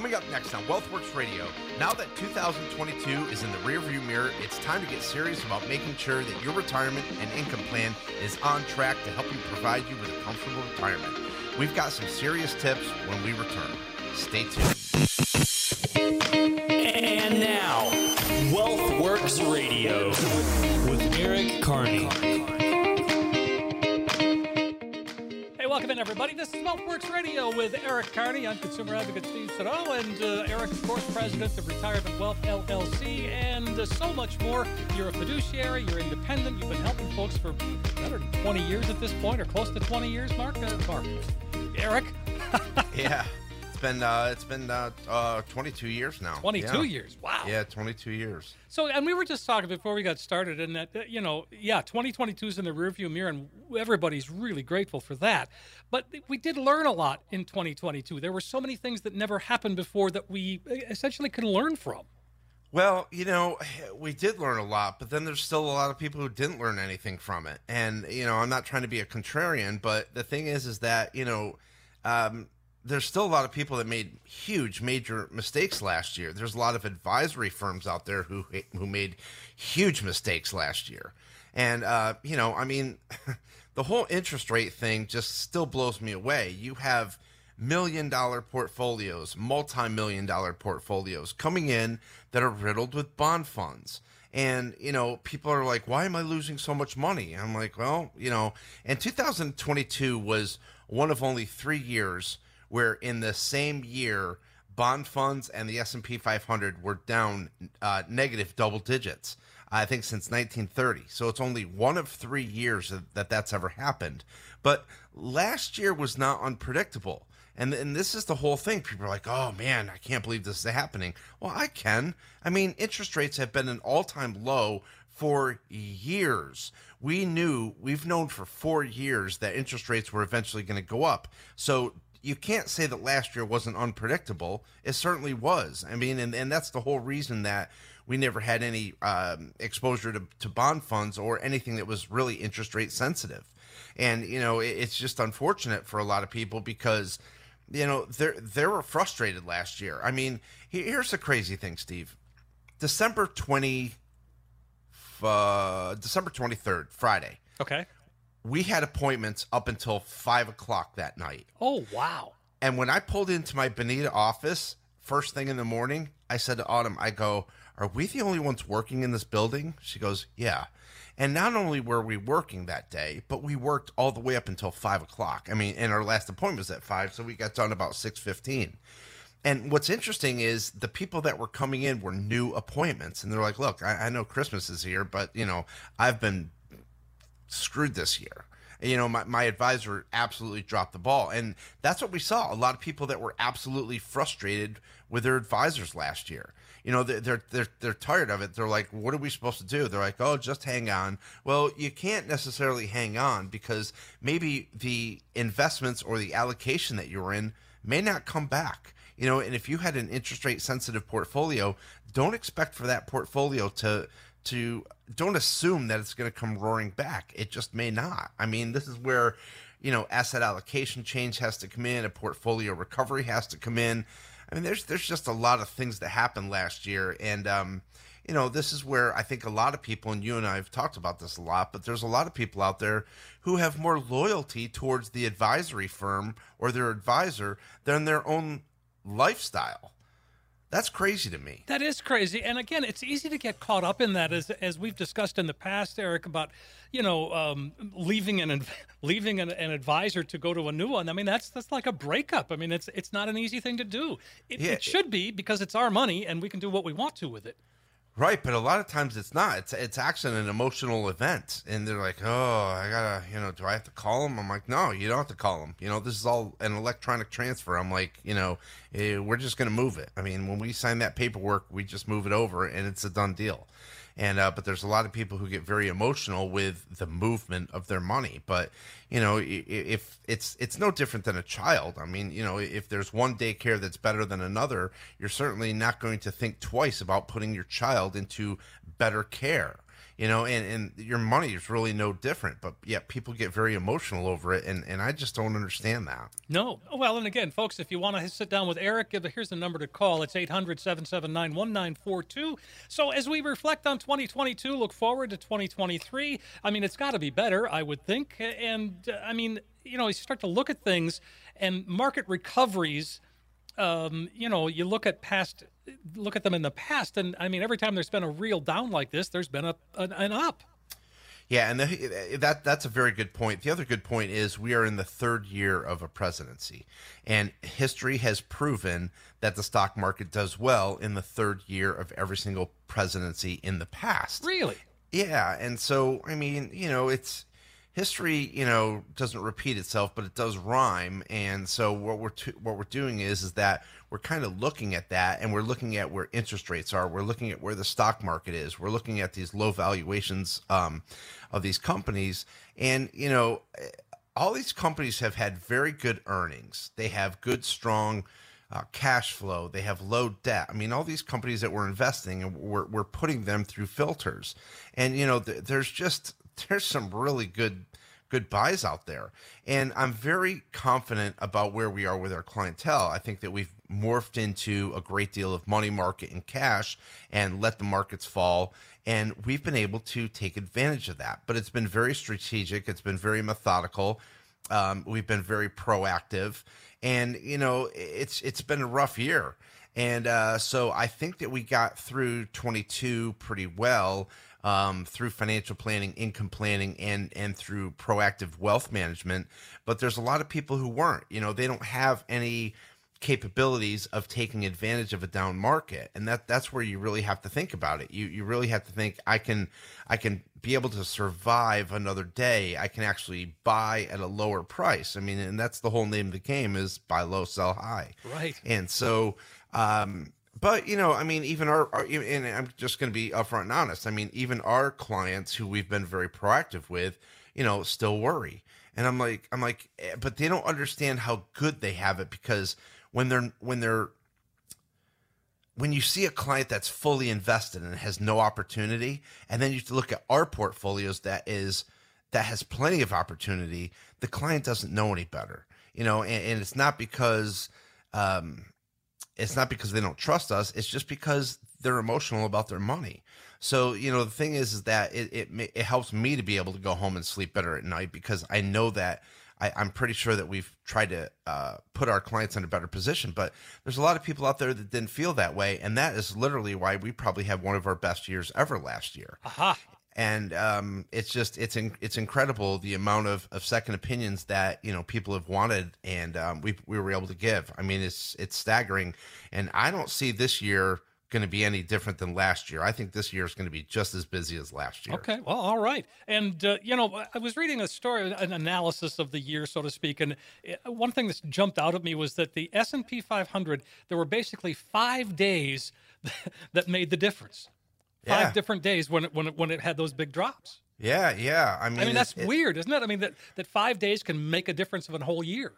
Coming up next on WealthWorks Radio, now that 2022 is in the rearview mirror, it's time to get serious about making sure that your retirement and income plan is on track to help you provide you with a comfortable retirement. We've got some serious tips when we return. Stay tuned. And now, WealthWorks Radio with Eric Carney. Welcome everybody. This is WealthWorks Radio with Eric Carney. I'm consumer advocate Steve Siddall, and uh, Eric, of course, president of Retirement Wealth LLC, and uh, so much more. You're a fiduciary, you're independent, you've been helping folks for better than 20 years at this point, or close to 20 years, Mark. Uh, Mark. Eric? yeah. It's been uh, it's been uh, uh, 22 years now. 22 yeah. years. Wow. Yeah, 22 years. So, and we were just talking before we got started, and that, you know, yeah, 2022 is in the rearview mirror, and everybody's really grateful for that. But we did learn a lot in 2022. There were so many things that never happened before that we essentially could learn from. Well, you know, we did learn a lot, but then there's still a lot of people who didn't learn anything from it. And, you know, I'm not trying to be a contrarian, but the thing is, is that, you know, um, there's still a lot of people that made huge major mistakes last year. There's a lot of advisory firms out there who who made huge mistakes last year. And uh, you know, I mean, the whole interest rate thing just still blows me away. You have million dollar portfolios, multi-million dollar portfolios coming in that are riddled with bond funds. And, you know, people are like, why am I losing so much money? I'm like, well, you know, and 2022 was one of only three years where in the same year bond funds and the S&P 500 were down uh, negative double digits. I think since 1930. So it's only one of three years that that's ever happened. But last year was not unpredictable. And, and this is the whole thing. People are like, oh man, I can't believe this is happening. Well, I can. I mean, interest rates have been an all time low for years. We knew, we've known for four years that interest rates were eventually going to go up. So you can't say that last year wasn't unpredictable. It certainly was. I mean, and, and that's the whole reason that we never had any um, exposure to, to bond funds or anything that was really interest rate sensitive. And, you know, it, it's just unfortunate for a lot of people because, you know, they they were frustrated last year. I mean, here's the crazy thing, Steve. December 20, uh, December 23rd, Friday. Okay we had appointments up until five o'clock that night. Oh, wow. And when I pulled into my Bonita office first thing in the morning, I said to Autumn, I go, Are we the only ones working in this building? She goes, Yeah. And not only were we working that day, but we worked all the way up until five o'clock. I mean, and our last appointment was at five, so we got done about six fifteen. And what's interesting is the people that were coming in were new appointments, and they're like, "Look, I, I know Christmas is here, but you know, I've been screwed this year. You know, my, my advisor absolutely dropped the ball. And that's what we saw. A lot of people that were absolutely frustrated with their advisors last year. You know, they're, they're, they're tired of it. They're like, what are we supposed to do? They're like, oh, just hang on. Well, you can't necessarily hang on because maybe the investments or the allocation that you're in may not come back. You know, and if you had an interest rate sensitive portfolio, don't expect for that portfolio to to don't assume that it's going to come roaring back. It just may not. I mean, this is where, you know, asset allocation change has to come in, a portfolio recovery has to come in. I mean, there's there's just a lot of things that happened last year, and um, you know, this is where I think a lot of people, and you and I have talked about this a lot, but there's a lot of people out there who have more loyalty towards the advisory firm or their advisor than their own lifestyle. That's crazy to me. That is crazy. And again, it's easy to get caught up in that, as as we've discussed in the past, Eric, about you know um, leaving an leaving an, an, advisor to go to a new one. I mean, that's that's like a breakup. I mean, it's it's not an easy thing to do. It, yeah. it should be because it's our money and we can do what we want to with it. Right, but a lot of times it's not. It's it's actually an emotional event, and they're like, "Oh, I gotta, you know, do I have to call them?" I'm like, "No, you don't have to call them. You know, this is all an electronic transfer." I'm like, you know, eh, we're just gonna move it. I mean, when we sign that paperwork, we just move it over, and it's a done deal and uh, but there's a lot of people who get very emotional with the movement of their money. But you know if it's it's no different than a child. I mean you know if there's one daycare that's better than another you're certainly not going to think twice about putting your child into better care you know, and, and your money is really no different. But yet people get very emotional over it, and, and I just don't understand that. No. Well, and again, folks, if you want to sit down with Eric, here's the number to call. It's 800 779 1942. So as we reflect on 2022, look forward to 2023, I mean, it's got to be better, I would think. And uh, I mean, you know, you start to look at things and market recoveries. Um, you know, you look at past, look at them in the past, and I mean, every time there's been a real down like this, there's been a an, an up. Yeah, and the, that that's a very good point. The other good point is we are in the third year of a presidency, and history has proven that the stock market does well in the third year of every single presidency in the past. Really? Yeah, and so I mean, you know, it's history, you know, doesn't repeat itself, but it does rhyme. And so what we're to, what we're doing is is that we're kind of looking at that, and we're looking at where interest rates are. We're looking at where the stock market is. We're looking at these low valuations um, of these companies, and you know, all these companies have had very good earnings. They have good, strong. Uh, cash flow. They have low debt. I mean, all these companies that we're investing and we're, we're putting them through filters. And, you know, th- there's just there's some really good good buys out there. And I'm very confident about where we are with our clientele. I think that we've morphed into a great deal of money market and cash and let the markets fall. And we've been able to take advantage of that. But it's been very strategic, it's been very methodical. Um, we've been very proactive. And, you know, it's it's been a rough year. And uh, so I think that we got through 22 pretty well um, through financial planning, income planning, and and through proactive wealth management. But there's a lot of people who weren't. You know, they don't have any capabilities of taking advantage of a down market. And that that's where you really have to think about it. You you really have to think i can i can be able to survive another day. I can actually buy at a lower price. I mean and that's the whole name of the game is buy low sell high. Right. And so um but you know, I mean, even our, our and I'm just going to be upfront and honest. I mean, even our clients who we've been very proactive with, you know, still worry. And I'm like, I'm like, eh, but they don't understand how good they have it because when they're when they're when you see a client that's fully invested and has no opportunity, and then you look at our portfolios that is that has plenty of opportunity, the client doesn't know any better, you know, and, and it's not because um, it's not because they don't trust us. It's just because they're emotional about their money. So you know the thing is, is that it, it it helps me to be able to go home and sleep better at night because I know that I, am pretty sure that we've tried to uh, put our clients in a better position. But there's a lot of people out there that didn't feel that way, and that is literally why we probably had one of our best years ever last year. Aha and um, it's just it's in, it's incredible the amount of, of second opinions that you know people have wanted and um, we we were able to give. I mean, it's it's staggering, and I don't see this year going to be any different than last year. I think this year is going to be just as busy as last year. Okay, well, all right. And uh, you know, I was reading a story, an analysis of the year, so to speak, and uh, one thing that jumped out at me was that the S and P 500, there were basically five days that made the difference five yeah. different days when it, when it, when it had those big drops. Yeah, yeah. I mean, I mean that's it, weird, isn't it? I mean that that five days can make a difference of a whole year.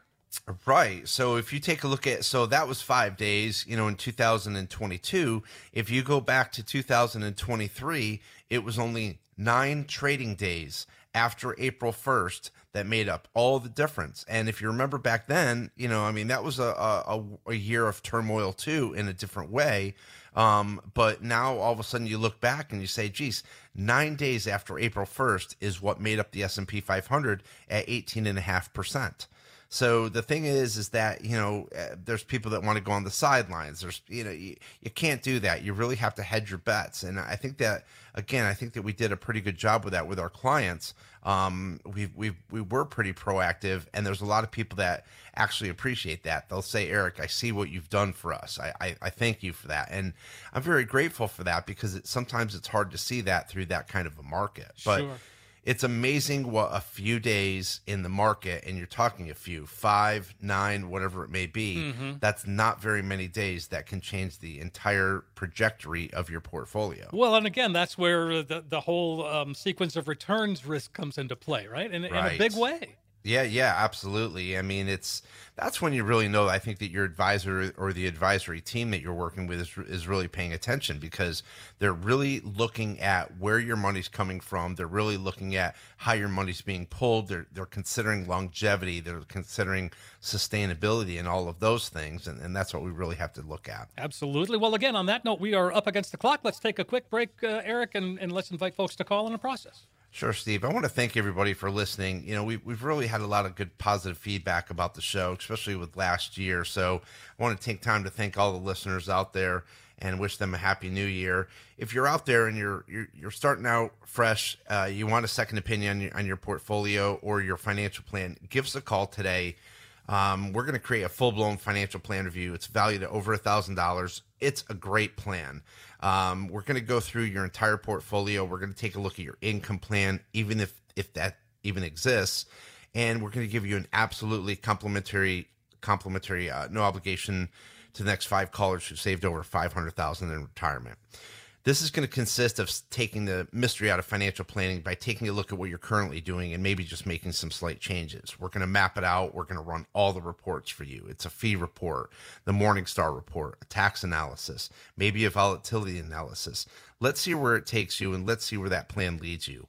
Right. So if you take a look at so that was 5 days, you know, in 2022, if you go back to 2023, it was only 9 trading days after April 1st that made up all the difference. And if you remember back then, you know, I mean that was a a, a year of turmoil too in a different way. Um, but now all of a sudden you look back and you say, geez, nine days after April 1st is what made up the S&P 500 at 18.5%. So the thing is, is that you know, uh, there's people that want to go on the sidelines. There's, you know, you, you can't do that. You really have to hedge your bets. And I think that again, I think that we did a pretty good job with that with our clients. Um, we we we were pretty proactive, and there's a lot of people that actually appreciate that. They'll say, Eric, I see what you've done for us. I, I, I thank you for that. And I'm very grateful for that because it, sometimes it's hard to see that through that kind of a market. But sure it's amazing what a few days in the market, and you're talking a few, five, nine, whatever it may be, mm-hmm. that's not very many days that can change the entire trajectory of your portfolio. Well, and again, that's where the, the whole um, sequence of returns risk comes into play, right? In, right? in a big way. Yeah, yeah, absolutely. I mean, it's that's when you really know. I think that your advisor or the advisory team that you're working with is, is really paying attention because they're really looking at where your money's coming from. They're really looking at how your money's being pulled. They're they're considering longevity. They're considering sustainability and all of those things, and, and that's what we really have to look at. Absolutely. Well, again, on that note, we are up against the clock. Let's take a quick break, uh, Eric, and, and let's invite folks to call in the process. Sure, Steve. I want to thank everybody for listening. You know, we've, we've really had a lot of good positive feedback about the show, especially with last year. So I want to take time to thank all the listeners out there and wish them a happy new year. If you're out there and you're you're, you're starting out fresh, uh, you want a second opinion on your, on your portfolio or your financial plan, give us a call today. Um, we're going to create a full blown financial plan review. It's valued at over a thousand dollars. It's a great plan. Um, we're going to go through your entire portfolio. We're going to take a look at your income plan, even if if that even exists, and we're going to give you an absolutely complimentary complimentary uh, no obligation to the next five callers who saved over five hundred thousand in retirement. This is going to consist of taking the mystery out of financial planning by taking a look at what you're currently doing and maybe just making some slight changes. We're going to map it out. We're going to run all the reports for you. It's a fee report, the Morningstar report, a tax analysis, maybe a volatility analysis. Let's see where it takes you and let's see where that plan leads you.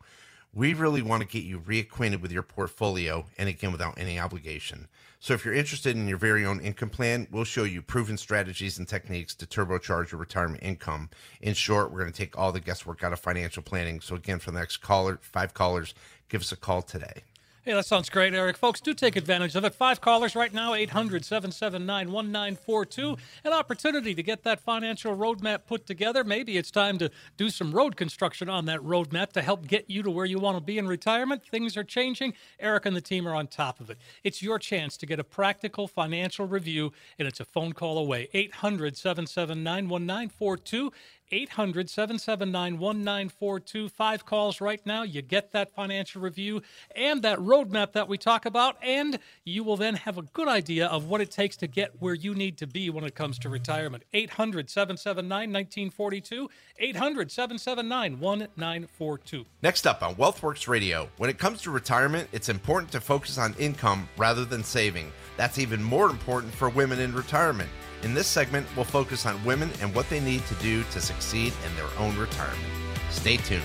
We really want to get you reacquainted with your portfolio and again without any obligation. So if you're interested in your very own income plan, we'll show you proven strategies and techniques to turbocharge your retirement income. In short, we're going to take all the guesswork out of financial planning. So again, for the next caller, five callers, give us a call today. Hey, that sounds great, Eric. Folks, do take advantage of it. Five callers right now, 800 779 1942. An opportunity to get that financial roadmap put together. Maybe it's time to do some road construction on that roadmap to help get you to where you want to be in retirement. Things are changing. Eric and the team are on top of it. It's your chance to get a practical financial review, and it's a phone call away. 800 779 1942. 800 779 1942. Five calls right now. You get that financial review and that roadmap that we talk about, and you will then have a good idea of what it takes to get where you need to be when it comes to retirement. 800 779 1942. 800 779 1942. Next up on WealthWorks Radio, when it comes to retirement, it's important to focus on income rather than saving. That's even more important for women in retirement. In this segment, we'll focus on women and what they need to do to succeed in their own retirement. Stay tuned.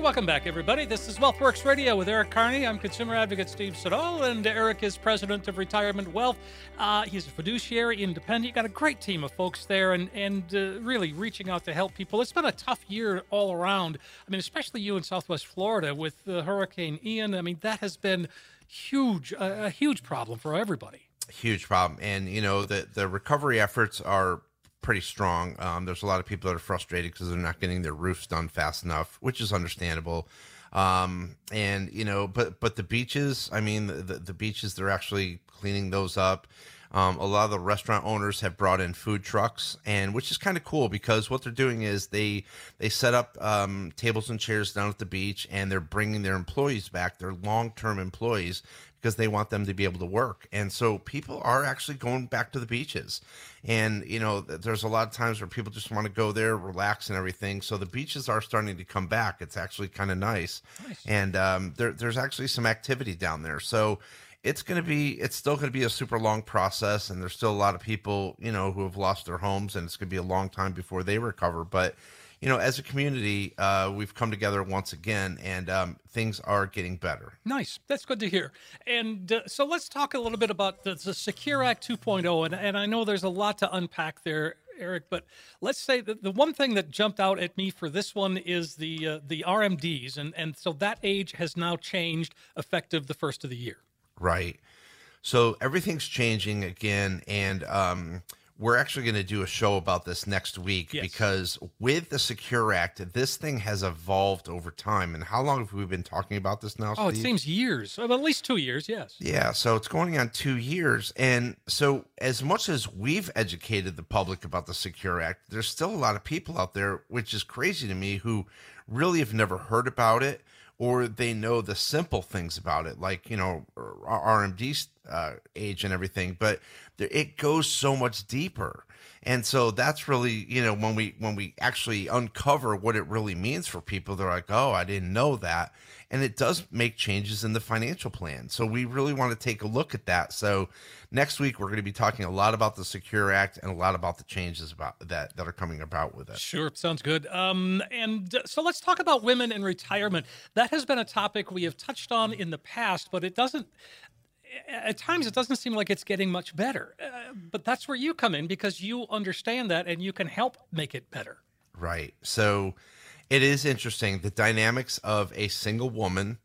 Welcome back, everybody. This is WealthWorks Radio with Eric Carney. I'm consumer advocate Steve Siddall, and Eric is president of Retirement Wealth. Uh, he's a fiduciary, independent. You got a great team of folks there, and and uh, really reaching out to help people. It's been a tough year all around. I mean, especially you in Southwest Florida with uh, Hurricane Ian. I mean, that has been huge, a huge problem for everybody. Huge problem, and you know the the recovery efforts are pretty strong. Um, there's a lot of people that are frustrated because they're not getting their roofs done fast enough, which is understandable. Um, and you know, but but the beaches, I mean, the, the, the beaches, they're actually cleaning those up. Um, a lot of the restaurant owners have brought in food trucks, and which is kind of cool because what they're doing is they they set up um, tables and chairs down at the beach, and they're bringing their employees back, their long term employees, because they want them to be able to work. And so people are actually going back to the beaches. And, you know, there's a lot of times where people just want to go there, relax and everything. So the beaches are starting to come back. It's actually kind of nice. nice. And um, there, there's actually some activity down there. So it's going to be, it's still going to be a super long process. And there's still a lot of people, you know, who have lost their homes and it's going to be a long time before they recover. But, you know, as a community, uh, we've come together once again, and um, things are getting better. Nice. That's good to hear. And uh, so let's talk a little bit about the, the Secure Act 2.0. And, and I know there's a lot to unpack there, Eric, but let's say that the one thing that jumped out at me for this one is the uh, the RMDs, and and so that age has now changed effective the first of the year. Right. So everything's changing again, and um, we're actually going to do a show about this next week yes. because with the Secure Act, this thing has evolved over time. And how long have we been talking about this now? Oh, Steve? it seems years, well, at least two years. Yes. Yeah. So it's going on two years. And so, as much as we've educated the public about the Secure Act, there's still a lot of people out there, which is crazy to me, who really have never heard about it or they know the simple things about it, like you know RMD uh, age and everything. But it goes so much deeper, and so that's really you know when we when we actually uncover what it really means for people, they're like, oh, I didn't know that, and it does make changes in the financial plan. So we really want to take a look at that. So next week we're going to be talking a lot about the Secure Act and a lot about the changes about that that are coming about with it. Sure, sounds good. Um, and uh, so let's talk about women in retirement. That has been a topic we have touched on in the past, but it doesn't. At times, it doesn't seem like it's getting much better. Uh, but that's where you come in because you understand that and you can help make it better. Right. So it is interesting. The dynamics of a single woman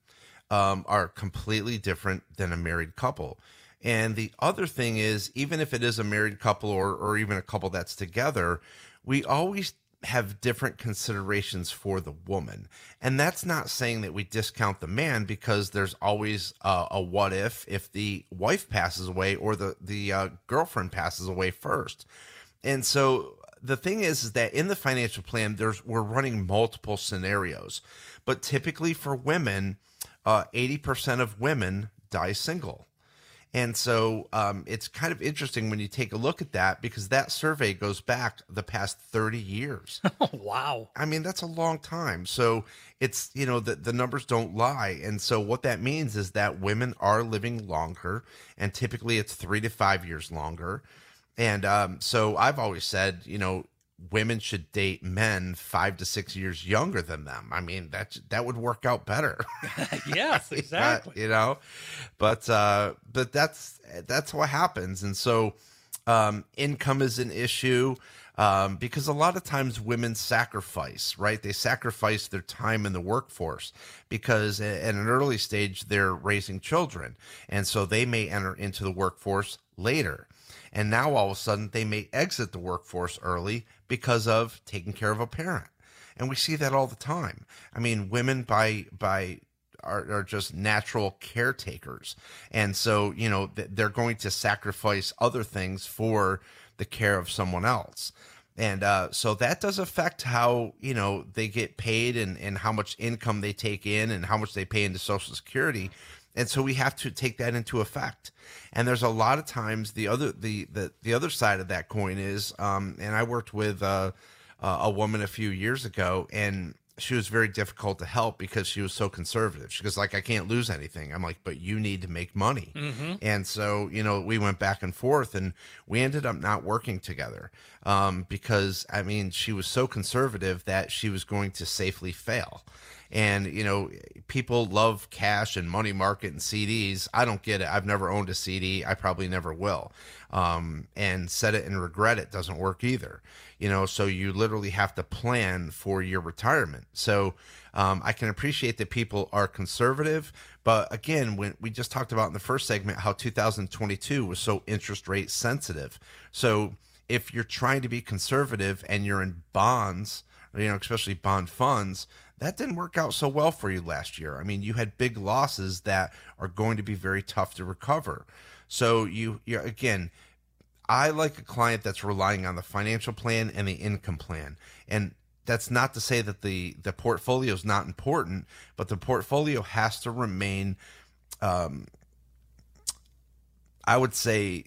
um, are completely different than a married couple. And the other thing is, even if it is a married couple or, or even a couple that's together, we always have different considerations for the woman. And that's not saying that we discount the man because there's always uh, a what if if the wife passes away or the, the uh, girlfriend passes away first. And so the thing is, is that in the financial plan, there's we're running multiple scenarios, but typically for women, uh, eighty percent of women die single. And so um, it's kind of interesting when you take a look at that because that survey goes back the past 30 years. Oh, wow. I mean, that's a long time. So it's, you know, the, the numbers don't lie. And so what that means is that women are living longer, and typically it's three to five years longer. And um, so I've always said, you know, women should date men five to six years younger than them. I mean, that that would work out better. yes, exactly. you know, but uh, but that's that's what happens, and so um, income is an issue. Um, because a lot of times women sacrifice, right? They sacrifice their time in the workforce because at an early stage they're raising children. And so they may enter into the workforce later. And now all of a sudden they may exit the workforce early because of taking care of a parent. And we see that all the time. I mean, women by by are, are just natural caretakers. And so, you know, they're going to sacrifice other things for the care of someone else. And uh, so that does affect how, you know, they get paid and, and how much income they take in and how much they pay into Social Security and so we have to take that into effect and there's a lot of times the other the the, the other side of that coin is um, and i worked with uh, a woman a few years ago and she was very difficult to help because she was so conservative. She goes like, I can't lose anything. I'm like, but you need to make money. Mm-hmm. And so, you know, we went back and forth and we ended up not working together um, because, I mean, she was so conservative that she was going to safely fail. And, you know, people love cash and money market and CDs. I don't get it. I've never owned a CD. I probably never will. Um, and set it and regret it doesn't work either. You know, so you literally have to plan for your retirement. So um, I can appreciate that people are conservative. But again, when we just talked about in the first segment how 2022 was so interest rate sensitive. So if you're trying to be conservative and you're in bonds, you know, especially bond funds, that didn't work out so well for you last year. I mean, you had big losses that are going to be very tough to recover. So you, you again, I like a client that's relying on the financial plan and the income plan. And that's not to say that the the portfolio is not important, but the portfolio has to remain um, I would say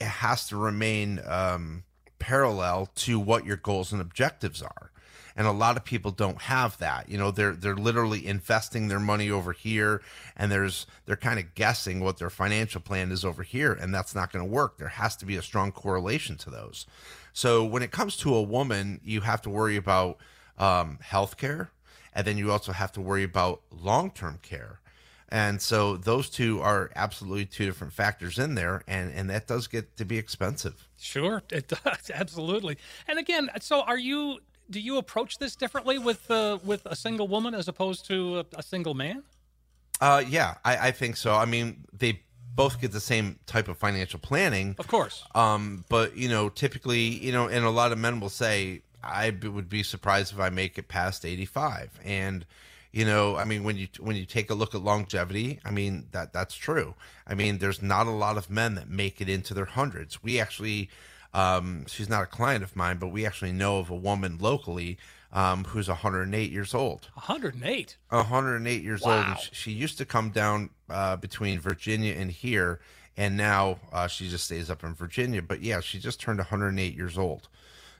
it has to remain um, parallel to what your goals and objectives are and a lot of people don't have that. You know they're they're literally investing their money over here and there's they're kind of guessing what their financial plan is over here and that's not going to work. There has to be a strong correlation to those. So when it comes to a woman you have to worry about um, health care and then you also have to worry about long-term care. And so those two are absolutely two different factors in there and and that does get to be expensive. Sure it does. Absolutely. And again so are you do you approach this differently with uh, with a single woman as opposed to a, a single man? Uh, yeah, I, I think so. I mean, they both get the same type of financial planning, of course. Um, but you know, typically, you know, and a lot of men will say, "I would be surprised if I make it past eighty-five," and you know, I mean, when you when you take a look at longevity, I mean that that's true. I mean, there's not a lot of men that make it into their hundreds. We actually um, she's not a client of mine, but we actually know of a woman locally um, who's 108 years old. 108. 108 years old. And sh- she used to come down uh, between Virginia and here, and now uh, she just stays up in Virginia. But yeah, she just turned 108 years old.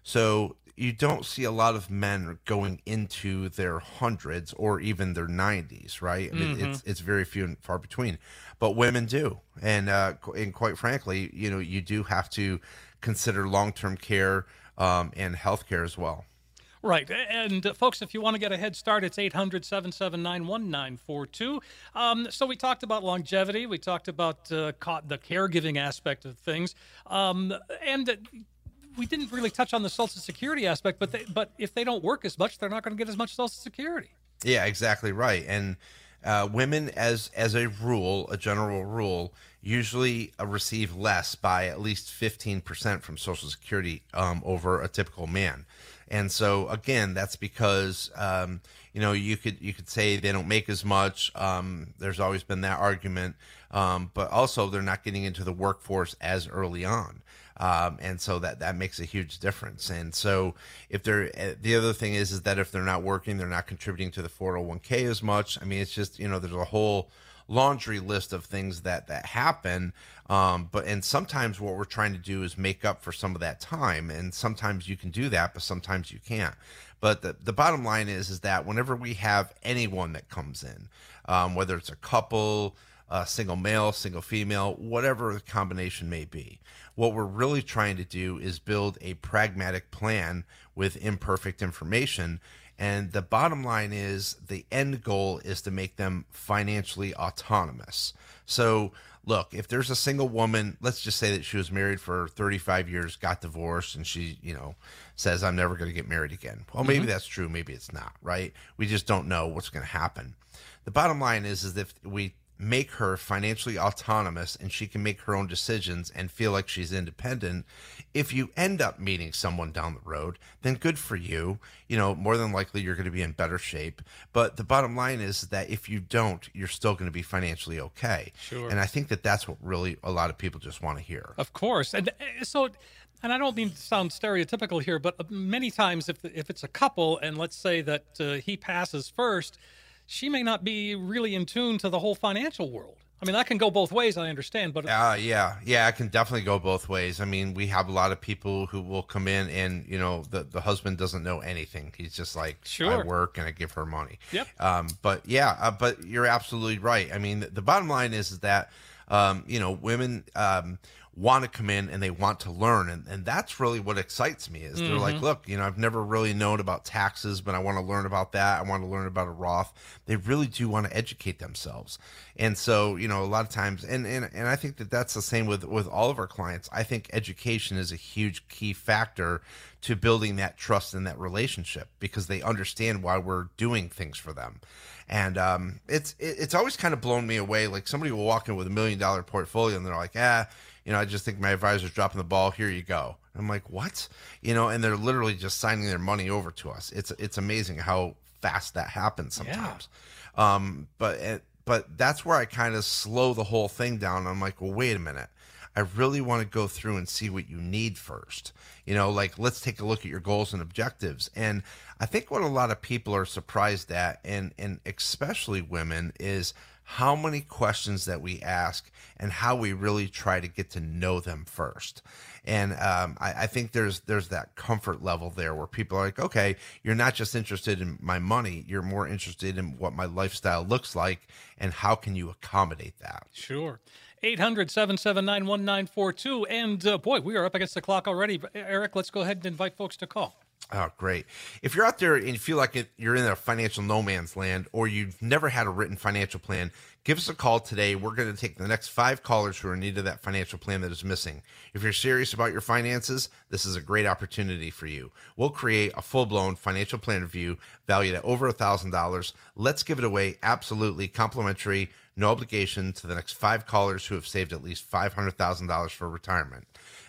So you don't see a lot of men going into their hundreds or even their 90s, right? I mean, It's it's very few and far between, but women do, and uh, and quite frankly, you know, you do have to consider long term care um, and health care as well. Right. And uh, folks, if you want to get a head start, it's 800 779 1942. Um, So we talked about longevity. We talked about uh, the caregiving aspect of things. Um, and uh, we didn't really touch on the Social Security aspect, but, they, but if they don't work as much, they're not going to get as much Social Security. Yeah, exactly right. And uh, women, as as a rule, a general rule, usually uh, receive less by at least fifteen percent from Social Security um, over a typical man. And so again, that's because um, you know you could you could say they don't make as much. Um, there's always been that argument, um, but also they're not getting into the workforce as early on. Um, and so that that makes a huge difference. And so if they're uh, the other thing is is that if they're not working, they're not contributing to the 401k as much. I mean, it's just you know there's a whole laundry list of things that that happen. Um, but and sometimes what we're trying to do is make up for some of that time, and sometimes you can do that, but sometimes you can't. But the, the bottom line is is that whenever we have anyone that comes in, um, whether it's a couple, a single male, single female, whatever the combination may be. What we're really trying to do is build a pragmatic plan with imperfect information. And the bottom line is the end goal is to make them financially autonomous. So, look, if there's a single woman, let's just say that she was married for 35 years, got divorced, and she, you know, says, I'm never going to get married again. Well, maybe mm-hmm. that's true. Maybe it's not, right? We just don't know what's going to happen. The bottom line is, is if we make her financially autonomous and she can make her own decisions and feel like she's independent. If you end up meeting someone down the road, then good for you. You know, more than likely you're going to be in better shape. But the bottom line is that if you don't, you're still going to be financially okay. Sure. And I think that that's what really a lot of people just want to hear. Of course, and uh, so, and I don't mean to sound stereotypical here, but uh, many times if if it's a couple, and let's say that uh, he passes first, she may not be really in tune to the whole financial world. I mean, that can go both ways. I understand, but Uh, yeah, yeah, it can definitely go both ways. I mean, we have a lot of people who will come in and, you know, the, the husband doesn't know anything. He's just like, Sure. I work and I give her money. Yep. Um, but yeah, uh, but you're absolutely right. I mean, the, the bottom line is, is that, um, you know, women, um, want to come in and they want to learn and, and that's really what excites me is they're like look you know i've never really known about taxes but i want to learn about that. I want to learn about a roth. They really do want to educate themselves. And so you know a lot of times and and, and i think that that's the same with with all of our clients. I think education is a huge key factor to building that trust and that relationship because they understand why we're doing things for them. And um, it's it's always kind of blown me away. Like somebody will walk in with a million dollar portfolio and they're like ah you know, I just think my advisor's dropping the ball. Here you go. I'm like, what? You know, and they're literally just signing their money over to us. It's it's amazing how fast that happens sometimes. Um, but it, but that's where I kind of slow the whole thing down. I'm like, well, wait a minute. I really want to go through and see what you need first. You know, like let's take a look at your goals and objectives. And I think what a lot of people are surprised at, and and especially women, is how many questions that we ask and how we really try to get to know them first. And um, I, I think there's there's that comfort level there where people are like, okay, you're not just interested in my money, you're more interested in what my lifestyle looks like and how can you accommodate that. Sure. 800 779 1942. And uh, boy, we are up against the clock already. Eric, let's go ahead and invite folks to call. Oh, great. If you're out there and you feel like you're in a financial no man's land or you've never had a written financial plan, give us a call today. We're going to take the next five callers who are in need of that financial plan that is missing. If you're serious about your finances, this is a great opportunity for you. We'll create a full blown financial plan review valued at over a $1,000. Let's give it away absolutely complimentary, no obligation to the next five callers who have saved at least $500,000 for retirement.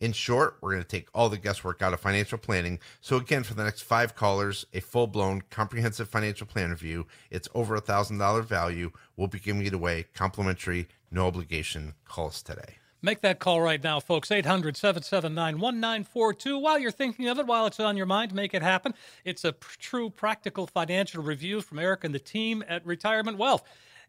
In short, we're going to take all the guesswork out of financial planning. So again, for the next five callers, a full-blown comprehensive financial plan review. It's over a thousand dollar value. We'll be giving it away complimentary, no obligation. Call us today. Make that call right now, folks. 800 779 1942. While you're thinking of it, while it's on your mind, make it happen. It's a pr- true practical financial review from Eric and the team at Retirement Wealth.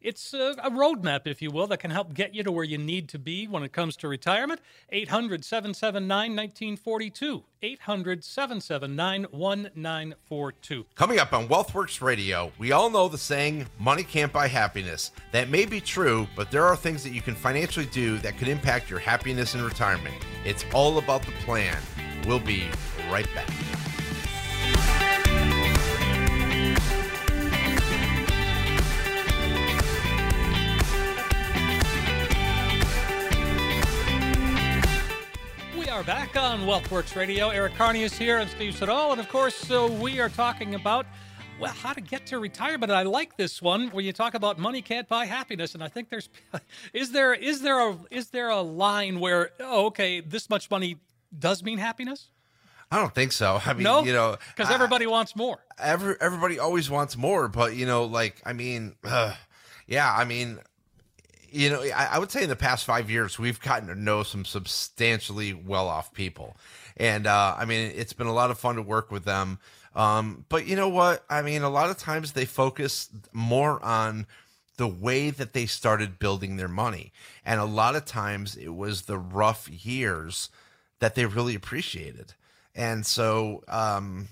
It's a, a roadmap, if you will, that can help get you to where you need to be when it comes to retirement. 800 779 1942. 800 779 1942. Coming up on WealthWorks Radio, we all know the saying, money can't buy happiness. That may be true, but there are things that you can financially do that could impact your happiness in retirement. It's all about the plan. We'll be right back. Back on WealthWorks Radio. Eric Carney is here and Steve Siddall. And of course, so we are talking about, well, how to get to retirement. I like this one where you talk about money can't buy happiness. And I think there's, is there, is there a, is there a line where, oh, okay, this much money does mean happiness? I don't think so. I mean, No, you know, because I- everybody wants more. every everybody always wants more, but you know, like I mean, uh, yeah, I mean, you know, I, I would say in the past five years we've gotten to know some substantially well-off people, and uh, I mean, it's been a lot of fun to work with them. Um, but you know what? I mean, a lot of times they focus more on the way that they started building their money, and a lot of times it was the rough years that they really appreciated. And so, um,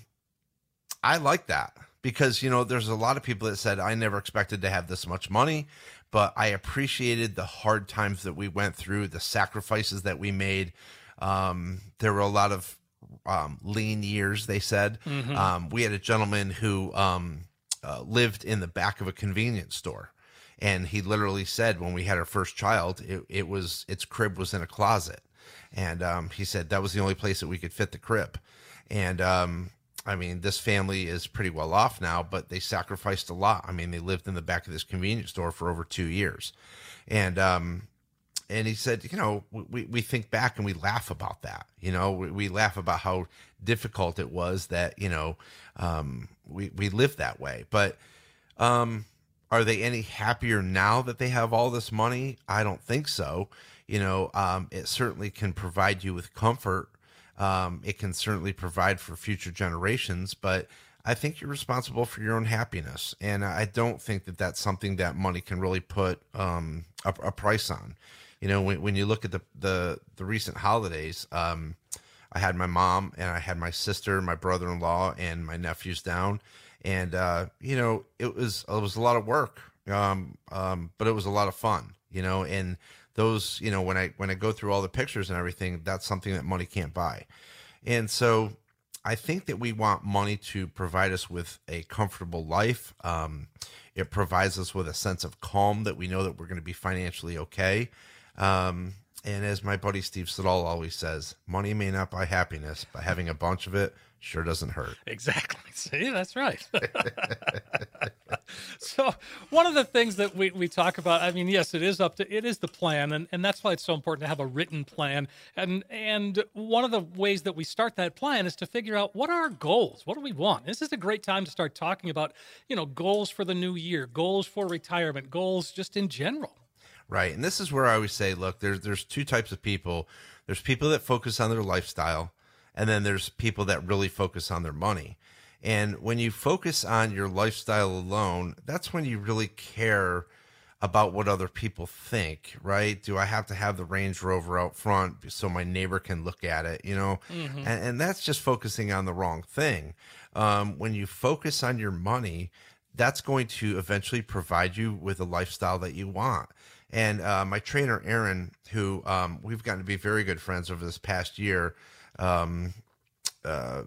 I like that because you know there's a lot of people that said I never expected to have this much money, but I appreciated the hard times that we went through, the sacrifices that we made. Um, there were a lot of um, lean years. They said um, we had a gentleman who um, uh, lived in the back of a convenience store, and he literally said when we had our first child, it, it was its crib was in a closet, and um, he said that was the only place that we could fit the crib, and um, I mean, this family is pretty well off now, but they sacrificed a lot. I mean, they lived in the back of this convenience store for over two years, and um, and he said, you know, we we think back and we laugh about that. You know, we, we laugh about how difficult it was that you know um, we we lived that way. But um, are they any happier now that they have all this money? I don't think so. You know, um, it certainly can provide you with comfort um, it can certainly provide for future generations, but I think you're responsible for your own happiness, and I don't think that that's something that money can really put um, a, a price on. You know, when, when you look at the the, the recent holidays, um, I had my mom and I had my sister, my brother in law, and my nephews down, and uh, you know, it was it was a lot of work, um, um, but it was a lot of fun. You know, and those you know when i when i go through all the pictures and everything that's something that money can't buy and so i think that we want money to provide us with a comfortable life um, it provides us with a sense of calm that we know that we're going to be financially okay um, and as my buddy steve Siddall always says money may not buy happiness but having a bunch of it sure doesn't hurt Exactly. See, that's right. so one of the things that we, we talk about, I mean, yes, it is up to it is the plan, and, and that's why it's so important to have a written plan. And and one of the ways that we start that plan is to figure out what are our goals? What do we want? This is a great time to start talking about, you know, goals for the new year, goals for retirement, goals just in general. Right. And this is where I always say, look, there's there's two types of people. There's people that focus on their lifestyle, and then there's people that really focus on their money. And when you focus on your lifestyle alone, that's when you really care about what other people think, right? Do I have to have the Range Rover out front so my neighbor can look at it, you know? And, and that's just focusing on the wrong thing. Um, when you focus on your money, that's going to eventually provide you with a lifestyle that you want. And uh, my trainer, Aaron, who um, we've gotten to be very good friends over this past year, um, uh,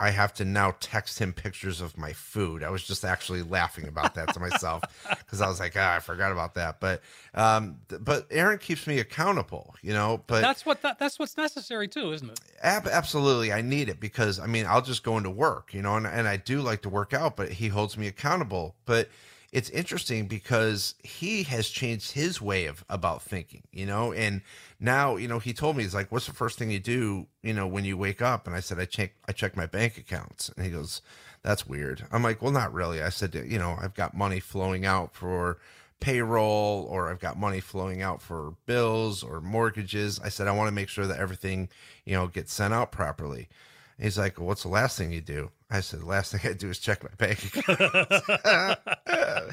I have to now text him pictures of my food. I was just actually laughing about that to myself because I was like, ah, I forgot about that. But um, but Aaron keeps me accountable, you know. But That's what that, that's what's necessary too, isn't it? Ab- absolutely, I need it because I mean, I'll just go into work, you know, and, and I do like to work out, but he holds me accountable. But it's interesting because he has changed his way of about thinking, you know, and now, you know, he told me he's like, "What's the first thing you do, you know, when you wake up?" And I said, "I check, I check my bank accounts," and he goes, "That's weird." I'm like, "Well, not really." I said, "You know, I've got money flowing out for." payroll or I've got money flowing out for bills or mortgages. I said, I want to make sure that everything, you know, gets sent out properly. He's like, well, what's the last thing you do? I said, the last thing I do is check my bank account.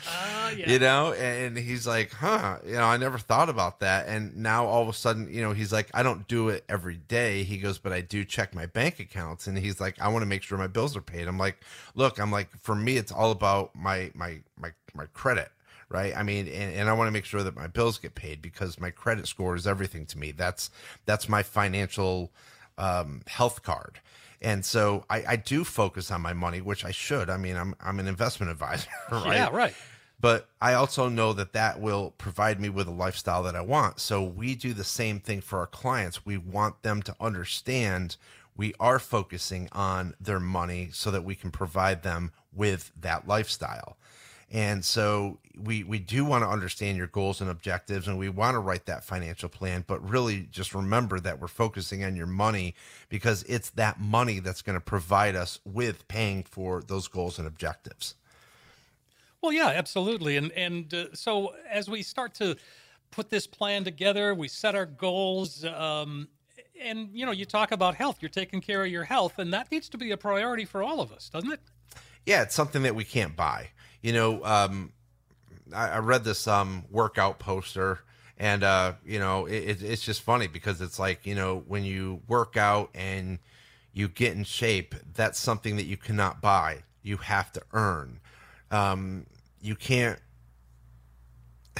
Ah, yeah. you know, and he's like, huh, you know, I never thought about that. And now all of a sudden, you know, he's like, I don't do it every day. He goes, but I do check my bank accounts. And he's like, I want to make sure my bills are paid. I'm like, look, I'm like, for me, it's all about my, my, my, my credit right i mean and, and i want to make sure that my bills get paid because my credit score is everything to me that's that's my financial um, health card and so I, I do focus on my money which i should i mean i'm i'm an investment advisor right Yeah, right. but I also know that that will provide me with a lifestyle that I want. So we do the same thing for our clients. We want them to understand we are focusing on their money so that we can provide them with that lifestyle. And so we we do want to understand your goals and objectives and we want to write that financial plan, but really just remember that we're focusing on your money because it's that money that's going to provide us with paying for those goals and objectives. Well, yeah, absolutely. And and uh, so as we start to put this plan together, we set our goals. Um, and you know, you talk about health. You're taking care of your health, and that needs to be a priority for all of us, doesn't it? yeah, it's something that we can't buy. You know, um, I, I read this um, workout poster, and uh, you know, it, it, it's just funny because it's like you know when you work out and you get in shape, that's something that you cannot buy. You have to earn. Um, you can't.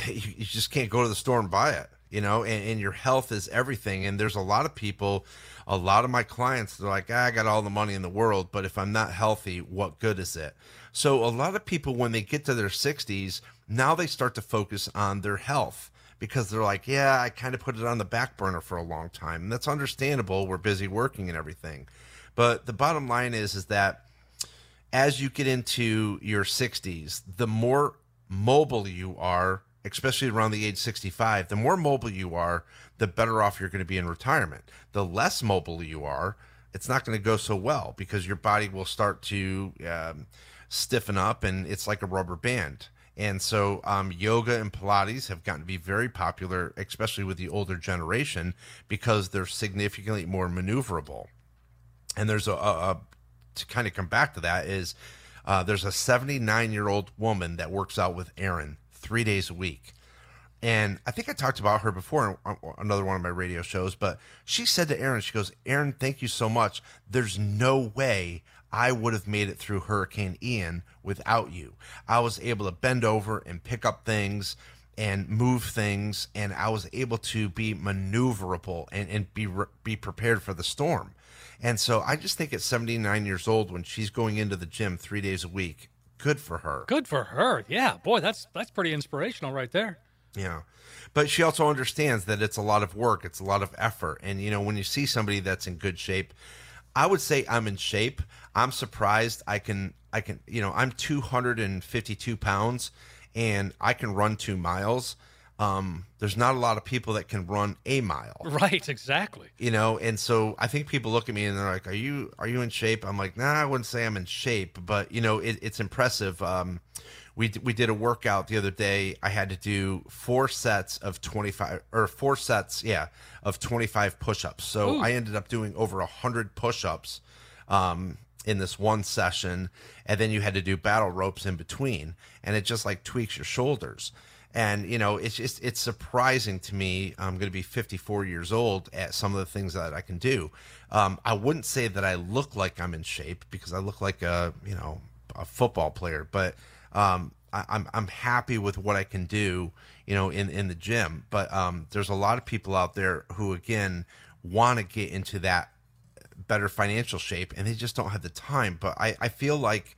You, you just can't go to the store and buy it. You know, and, and your health is everything. And there's a lot of people, a lot of my clients, they're like, ah, I got all the money in the world, but if I'm not healthy, what good is it? So a lot of people, when they get to their 60s, now they start to focus on their health because they're like, yeah, I kind of put it on the back burner for a long time. And that's understandable. We're busy working and everything. But the bottom line is, is that as you get into your 60s, the more mobile you are, especially around the age 65, the more mobile you are, the better off you're going to be in retirement. The less mobile you are, it's not going to go so well because your body will start to um, stiffen up and it's like a rubber band. And so, um, yoga and Pilates have gotten to be very popular, especially with the older generation, because they're significantly more maneuverable. And there's a, a, to kind of come back to that is uh, there's a 79 year old woman that works out with Aaron three days a week. And I think I talked about her before on another one of my radio shows, but she said to Aaron, she goes, Aaron, thank you so much. There's no way I would have made it through Hurricane Ian without you. I was able to bend over and pick up things and move things, and I was able to be maneuverable and, and be be prepared for the storm. And so I just think at 79 years old, when she's going into the gym three days a week, good for her. Good for her. Yeah, boy, that's that's pretty inspirational right there. Yeah. But she also understands that it's a lot of work, it's a lot of effort. And, you know, when you see somebody that's in good shape, I would say I'm in shape. I'm surprised I can, I can, you know, I'm 252 pounds and I can run two miles. Um, there's not a lot of people that can run a mile. Right, exactly. You know, and so I think people look at me and they're like, "Are you are you in shape?" I'm like, "Nah, I wouldn't say I'm in shape, but you know, it, it's impressive." Um, we we did a workout the other day. I had to do four sets of 25 or four sets, yeah, of 25 push-ups. So Ooh. I ended up doing over 100 push-ups um in this one session and then you had to do battle ropes in between and it just like tweaks your shoulders. And you know, it's just it's surprising to me. I'm going to be 54 years old at some of the things that I can do. Um, I wouldn't say that I look like I'm in shape because I look like a you know a football player, but um, I, I'm I'm happy with what I can do, you know, in in the gym. But um, there's a lot of people out there who again want to get into that better financial shape and they just don't have the time. But I, I feel like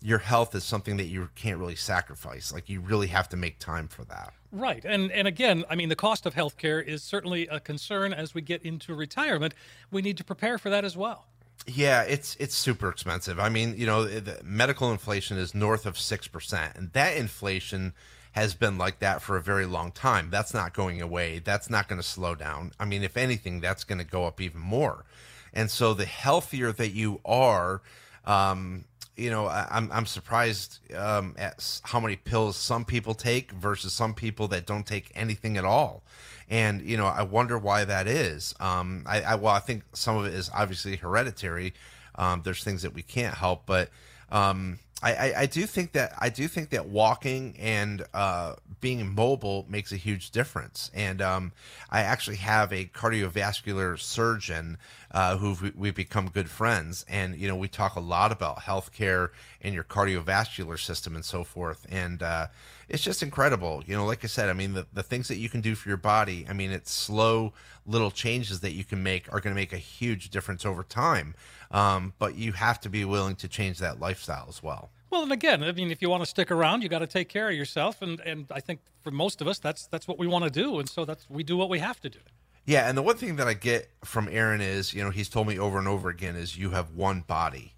your health is something that you can't really sacrifice. Like you really have to make time for that. Right. And and again, I mean the cost of healthcare is certainly a concern as we get into retirement. We need to prepare for that as well. Yeah, it's it's super expensive. I mean, you know, the medical inflation is north of 6%, and that inflation has been like that for a very long time. That's not going away. That's not going to slow down. I mean, if anything, that's going to go up even more. And so the healthier that you are, um, you know, I, I'm I'm surprised um, at how many pills some people take versus some people that don't take anything at all. And you know, I wonder why that is. Um, I, I well, I think some of it is obviously hereditary. Um, there's things that we can't help, but um, I, I, I do think that I do think that walking and uh, being mobile makes a huge difference. And um, I actually have a cardiovascular surgeon uh, who we've become good friends, and you know we talk a lot about healthcare and your cardiovascular system and so forth. And uh, it's just incredible. You know, like I said, I mean the the things that you can do for your body. I mean, it's slow little changes that you can make are going to make a huge difference over time. Um, but you have to be willing to change that lifestyle as well. Well, and again, I mean, if you want to stick around, you got to take care of yourself, and and I think for most of us, that's that's what we want to do, and so that's we do what we have to do. Yeah, and the one thing that I get from Aaron is, you know, he's told me over and over again is you have one body.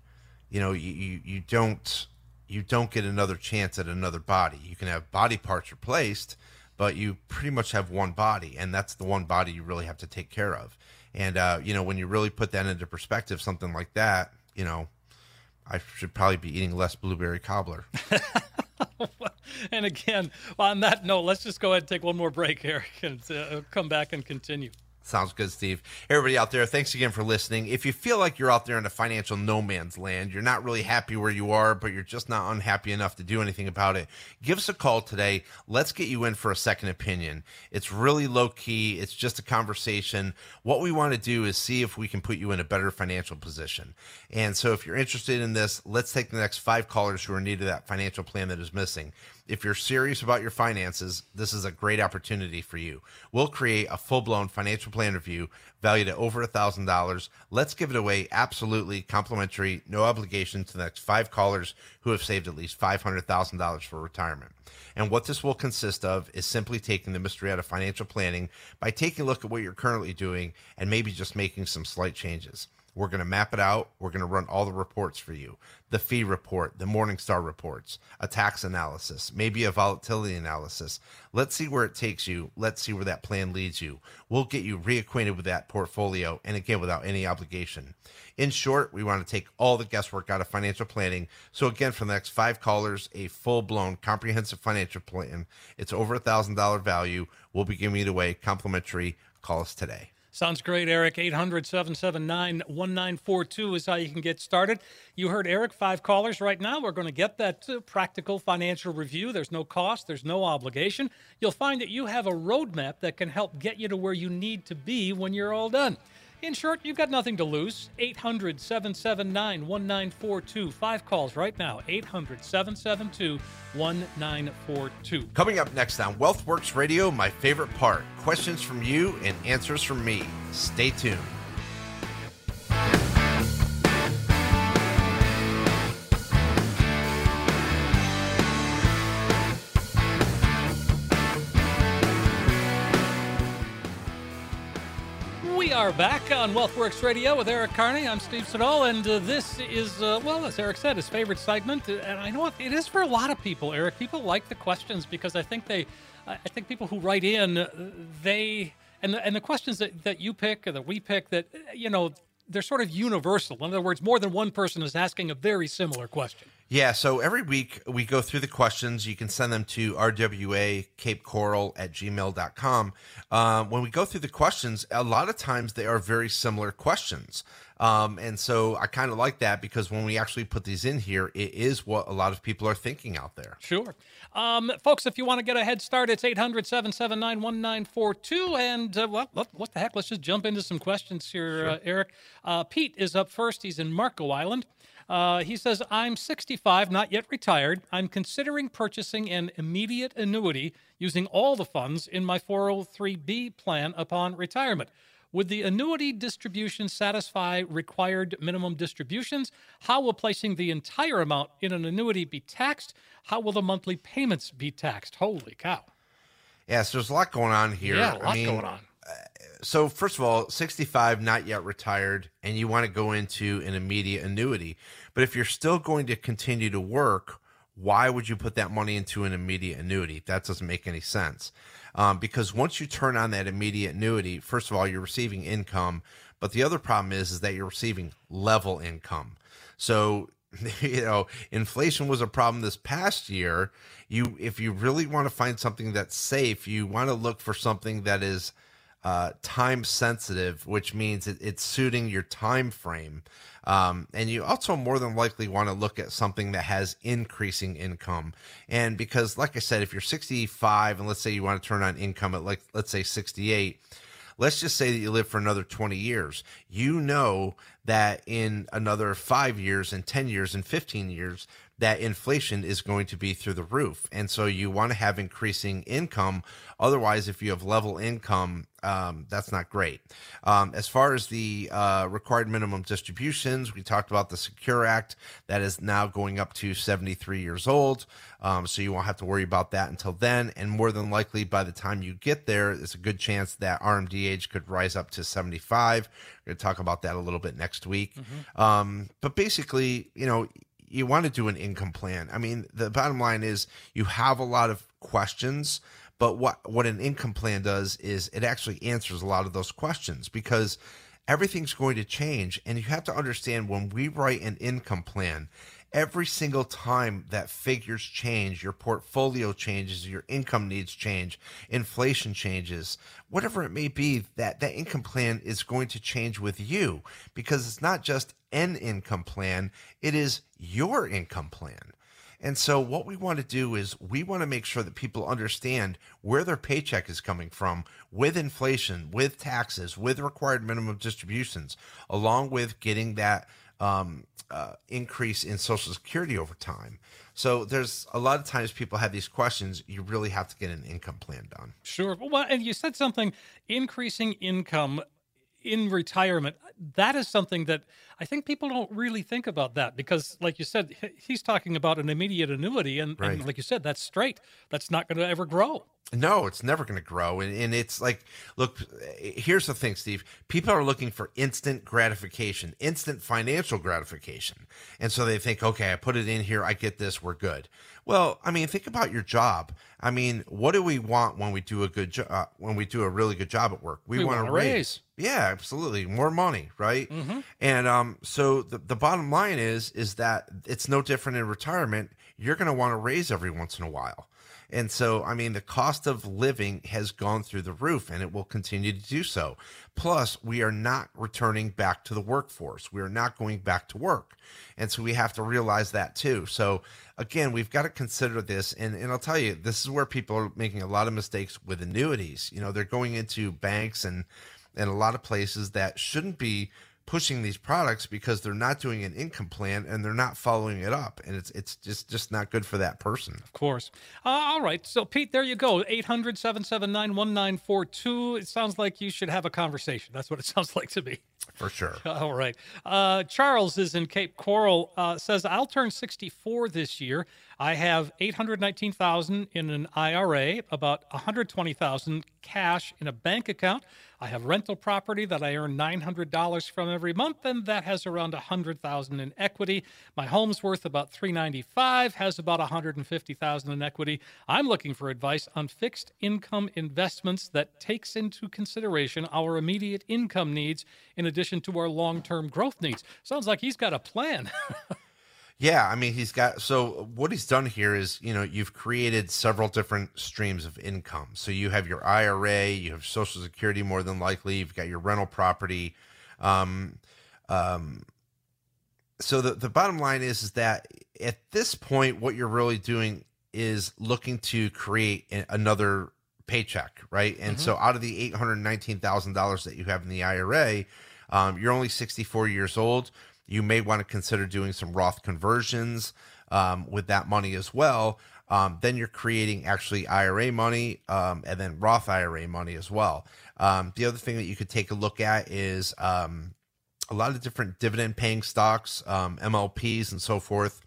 You know, you you, you don't you don't get another chance at another body. You can have body parts replaced, but you pretty much have one body, and that's the one body you really have to take care of. And uh, you know, when you really put that into perspective, something like that, you know, I should probably be eating less blueberry cobbler. and again, on that note, let's just go ahead and take one more break, Eric, and uh, come back and continue. Sounds good, Steve. Everybody out there, thanks again for listening. If you feel like you're out there in a financial no man's land, you're not really happy where you are, but you're just not unhappy enough to do anything about it, give us a call today. Let's get you in for a second opinion. It's really low key, it's just a conversation. What we want to do is see if we can put you in a better financial position. And so if you're interested in this, let's take the next five callers who are in need of that financial plan that is missing. If you're serious about your finances, this is a great opportunity for you. We'll create a full blown financial plan review valued at over $1,000. Let's give it away absolutely complimentary, no obligation to the next five callers who have saved at least $500,000 for retirement. And what this will consist of is simply taking the mystery out of financial planning by taking a look at what you're currently doing and maybe just making some slight changes. We're going to map it out. We're going to run all the reports for you the fee report, the Morningstar reports, a tax analysis, maybe a volatility analysis. Let's see where it takes you. Let's see where that plan leads you. We'll get you reacquainted with that portfolio and again, without any obligation. In short, we want to take all the guesswork out of financial planning. So, again, for the next five callers, a full blown comprehensive financial plan. It's over a $1,000 value. We'll be giving it away complimentary. Call us today. Sounds great, Eric. 800 779 1942 is how you can get started. You heard Eric, five callers right now. We're going to get that uh, practical financial review. There's no cost, there's no obligation. You'll find that you have a roadmap that can help get you to where you need to be when you're all done. In short, you've got nothing to lose. 800 779 1942. Five calls right now. 800 772 1942. Coming up next on WealthWorks Radio, my favorite part questions from you and answers from me. Stay tuned. Are back on WealthWorks Radio with Eric Carney. I'm Steve Siddall, and uh, this is, uh, well, as Eric said, his favorite segment. And I know it is for a lot of people, Eric. People like the questions because I think they, I think people who write in, uh, they, and the, and the questions that, that you pick or that we pick, that, you know, they're sort of universal. In other words, more than one person is asking a very similar question. Yeah, so every week we go through the questions. You can send them to rwa cape coral at gmail.com. Um, when we go through the questions, a lot of times they are very similar questions. Um, and so I kind of like that because when we actually put these in here, it is what a lot of people are thinking out there. Sure. Um, folks, if you want to get a head start, it's 800 779 1942. And uh, what, what, what, the heck? Let's just jump into some questions here, sure. uh, Eric. Uh, Pete is up first. He's in Marco Island. Uh, he says, I'm 65, not yet retired. I'm considering purchasing an immediate annuity using all the funds in my 403b plan upon retirement. Would the annuity distribution satisfy required minimum distributions? How will placing the entire amount in an annuity be taxed? How will the monthly payments be taxed? Holy cow. Yeah, so there's a lot going on here. Yeah, a lot I mean, going on. Uh, so first of all, 65, not yet retired, and you want to go into an immediate annuity. But if you're still going to continue to work, why would you put that money into an immediate annuity? That doesn't make any sense. Um, because once you turn on that immediate annuity, first of all, you're receiving income, but the other problem is is that you're receiving level income. So you know, inflation was a problem this past year. You, if you really want to find something that's safe, you want to look for something that is uh, time sensitive, which means it, it's suiting your time frame. Um, and you also more than likely want to look at something that has increasing income. And because, like I said, if you're 65 and let's say you want to turn on income at like, let's say 68, let's just say that you live for another 20 years. You know that in another five years and 10 years and 15 years, that inflation is going to be through the roof. And so you want to have increasing income. Otherwise, if you have level income, um, that's not great. Um, as far as the uh, required minimum distributions, we talked about the Secure Act that is now going up to 73 years old. Um, so you won't have to worry about that until then. And more than likely, by the time you get there, it's a good chance that RMD age could rise up to 75. We're going to talk about that a little bit next week. Um, but basically, you know, you want to do an income plan. I mean, the bottom line is you have a lot of questions, but what what an income plan does is it actually answers a lot of those questions because everything's going to change and you have to understand when we write an income plan every single time that figures change, your portfolio changes, your income needs change, inflation changes, whatever it may be, that that income plan is going to change with you because it's not just an income plan, it is your income plan. And so, what we want to do is we want to make sure that people understand where their paycheck is coming from with inflation, with taxes, with required minimum distributions, along with getting that um, uh, increase in Social Security over time. So, there's a lot of times people have these questions. You really have to get an income plan done. Sure. Well, and you said something increasing income in retirement. That is something that I think people don't really think about that because, like you said, he's talking about an immediate annuity. And, and like you said, that's straight. That's not going to ever grow. No, it's never going to grow. And, and it's like, look, here's the thing, Steve. People are looking for instant gratification, instant financial gratification. And so they think, okay, I put it in here, I get this, we're good. Well, I mean, think about your job. I mean, what do we want when we do a good job? Uh, when we do a really good job at work, we, We want a raise. raise. Yeah, absolutely, more money, right? And um, so the the bottom line is is that it's no different in retirement. You're going to want to raise every once in a while. And so, I mean, the cost of living has gone through the roof and it will continue to do so. Plus, we are not returning back to the workforce. We are not going back to work. And so we have to realize that too. So, again, we've got to consider this. And, and I'll tell you, this is where people are making a lot of mistakes with annuities. You know, they're going into banks and, and a lot of places that shouldn't be pushing these products because they're not doing an income plan and they're not following it up and it's it's just just not good for that person Of course. Uh, all right. So, Pete, there you go. 800 779 1942. It sounds like you should have a conversation. That's what it sounds like to me. for sure All right. Uh, Charles is in Cape Coral. Uh, says I'll turn 64 this year. I have 819,000 in an IRA, about 120,000 cash in a bank account. I have rental property that I earn $900 from every month, and that has around 100,000 in equity. My home's worth about 395, has about 150,000 in equity. I'm looking for advice on fixed income investments that takes into consideration our immediate income needs in addition to our long-term growth needs. Sounds like he's got a plan. yeah i mean he's got so what he's done here is you know you've created several different streams of income. So you have your ira you have social security more than likely. You've got your rental property. Um um so the, the bottom line is is that at this point what you're really doing is looking to create another paycheck right? And so out of the $819000 that you have in the ira um, you're only 64 years old you may want to consider doing some roth conversions um, with that money as well um, then you're creating actually IRA money um, and then Roth IRA money as well. Um, the other thing that you could take a look at is um, a lot of different dividend paying stocks, um, MLPs, and so forth.